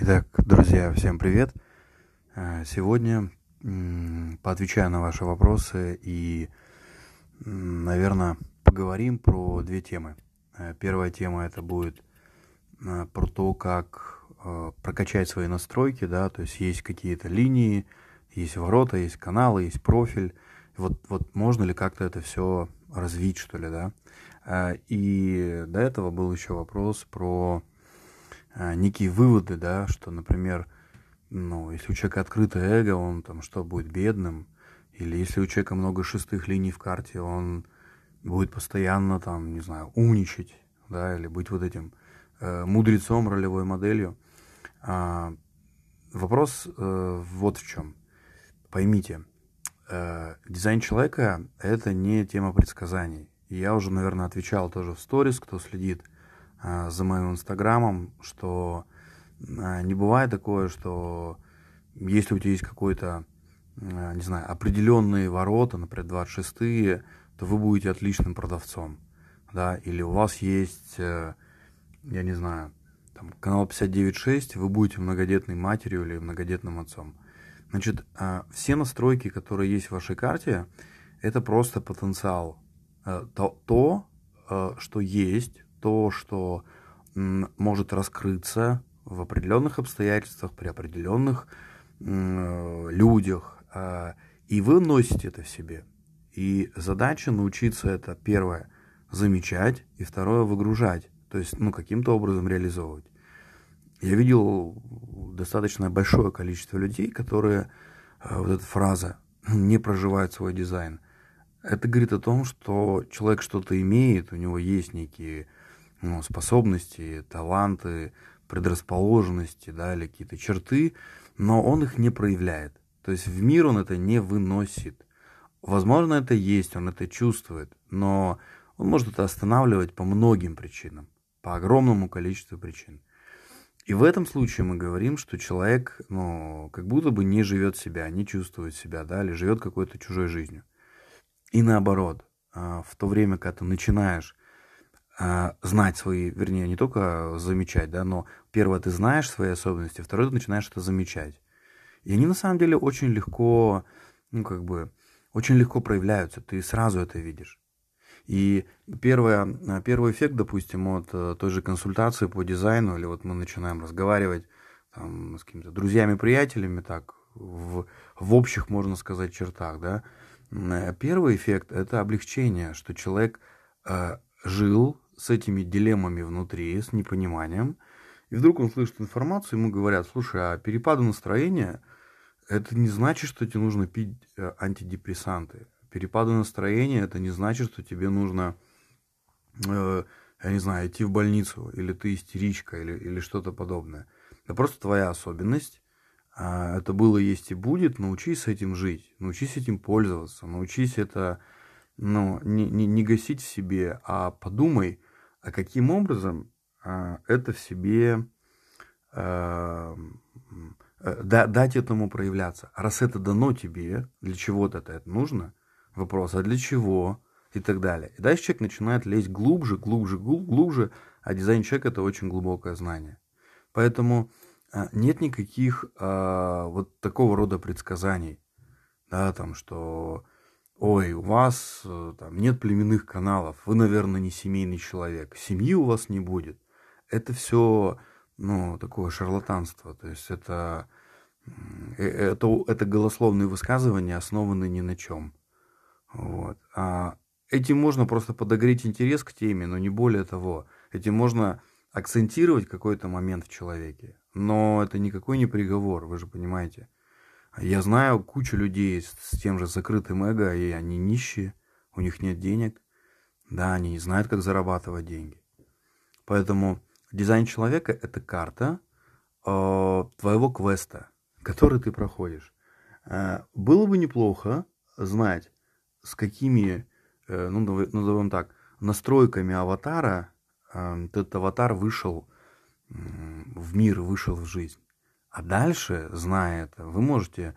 Итак, друзья, всем привет. Э, сегодня поотвечаю на ваши вопросы и, наверное, поговорим про две темы. Э, первая тема это будет э, про то, как прокачать свои настройки, да, то есть есть какие-то линии, есть ворота, есть каналы, есть профиль. Вот, вот можно ли как-то это все развить, что ли, да? И до этого был еще вопрос про а, некие выводы, да, что, например, ну, если у человека открытое эго, он там что, будет бедным, или если у человека много шестых линий в карте, он будет постоянно там, не знаю, умничать, да, или быть вот этим э, мудрецом, ролевой моделью. А, вопрос э, вот в чем. Поймите, э, дизайн человека — это не тема предсказаний. я уже, наверное, отвечал тоже в сторис, кто следит — а, за моим инстаграмом, что а, не бывает такое, что если у тебя есть какой-то, а, не знаю, определенные ворота, например, 26-е, то вы будете отличным продавцом, да, или у вас есть, э, я не знаю, там, канал 59.6, вы будете многодетной матерью или многодетным отцом. Значит, все настройки, которые есть в вашей карте, это просто потенциал. Э, то, то э, что есть то, что может раскрыться в определенных обстоятельствах, при определенных людях, а, и вы носите это в себе. И задача научиться это, первое, замечать, и второе, выгружать, то есть, ну, каким-то образом реализовывать. Я видел достаточно большое количество людей, которые, а, вот эта фраза, не проживают свой дизайн. Это говорит о том, что человек что-то имеет, у него есть некие ну, способности, таланты, предрасположенности, да, или какие-то черты, но он их не проявляет. То есть в мир он это не выносит. Возможно, это есть, он это чувствует, но он может это останавливать по многим причинам, по огромному количеству причин. И в этом случае мы говорим, что человек, ну, как будто бы не живет себя, не чувствует себя, да, или живет какой-то чужой жизнью. И наоборот, а, в то время, когда ты начинаешь а, знать свои, вернее, не только замечать, да, но первое, ты знаешь свои особенности, второе, ты начинаешь это замечать. И они на самом деле очень легко, ну, как бы, очень легко проявляются, ты сразу это видишь. И первое, первый эффект, допустим, от э, той же консультации по дизайну, или вот мы начинаем разговаривать там, с какими-то друзьями, приятелями, так, в, в общих, можно сказать, чертах, да, первый эффект – это облегчение, что человек э, жил с этими дилеммами внутри, с непониманием, и вдруг он слышит информацию, ему говорят, слушай, а перепады настроения, это не значит, что тебе нужно пить э, антидепрессанты. Перепады настроения, это не значит, что тебе нужно, э, я не знаю, идти в больницу, или ты истеричка, или, или что-то подобное. Это просто твоя особенность, а это было, есть и будет, научись с этим жить, научись этим пользоваться, научись это ну, не, не, не гасить в себе, а подумай, а каким образом а, это в себе а, да, дать этому проявляться. Раз это дано тебе, для чего-то это нужно, вопрос, а для чего? И так далее. И дальше человек начинает лезть глубже, глубже, глубже, а дизайн человека это очень глубокое знание. Поэтому нет никаких а, вот такого рода предсказаний, да, там, что ой, у вас э, там нет племенных каналов, вы, наверное, не семейный человек, семьи у вас не будет. Это все, ну, такое шарлатанство. То есть это, э, это, это голословные высказывания, основанные ни на чем. Вот. А этим можно просто подогреть интерес к теме, но не более того. Этим можно акцентировать какой-то момент в человеке. Но это никакой не приговор, вы же понимаете. Я знаю кучу людей с тем же закрытым эго, и они нищие, у них нет денег. Да, они не знают, как зарабатывать деньги. Поэтому дизайн человека – это карта э, твоего квеста, который ты проходишь. Э, было бы неплохо знать, с какими, э, ну, назовем так, настройками аватара э, этот аватар вышел в мир, вышел в жизнь. А дальше, зная это, вы можете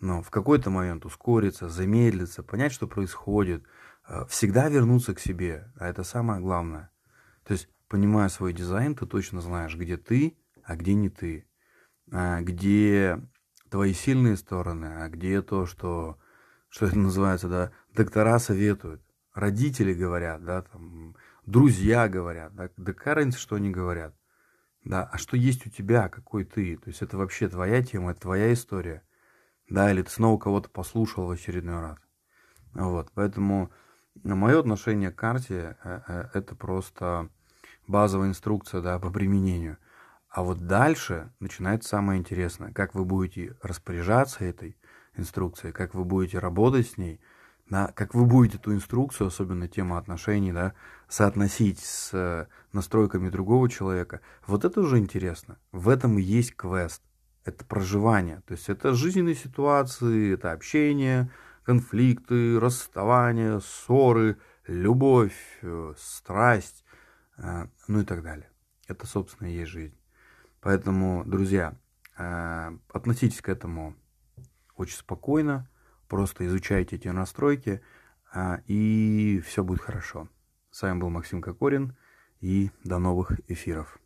ну, в какой-то момент ускориться, замедлиться, понять, что происходит, э, всегда вернуться к себе. А это самое главное. То есть, понимая свой дизайн, ты точно знаешь, где ты, а где не ты. а, где твои сильные стороны, а где то, что, что это называется, да, доктора советуют, родители говорят, да, там, друзья говорят, да, да разница, что они говорят, да, а что есть у тебя, какой ты, то есть это вообще твоя тема, это твоя история, да, или ты снова кого-то послушал в очередной раз, вот, поэтому мое отношение к карте э, э, это просто базовая инструкция, да, по применению, а вот дальше начинается самое интересное, как вы будете распоряжаться этой инструкцией, как вы будете работать с ней – да, как вы будете эту инструкцию, особенно тему отношений, да, соотносить с э, настройками другого человека, вот это уже интересно. В этом и есть квест. Это проживание. То есть это жизненные ситуации, это общение, конфликты, расставания, ссоры, любовь, э, страсть, э, ну и так далее. Это, собственно, и есть жизнь. Поэтому, друзья, относитесь к этому очень спокойно, Просто изучайте эти настройки, а, и все будет хорошо. С вами был Максим Кокорин, и до новых эфиров.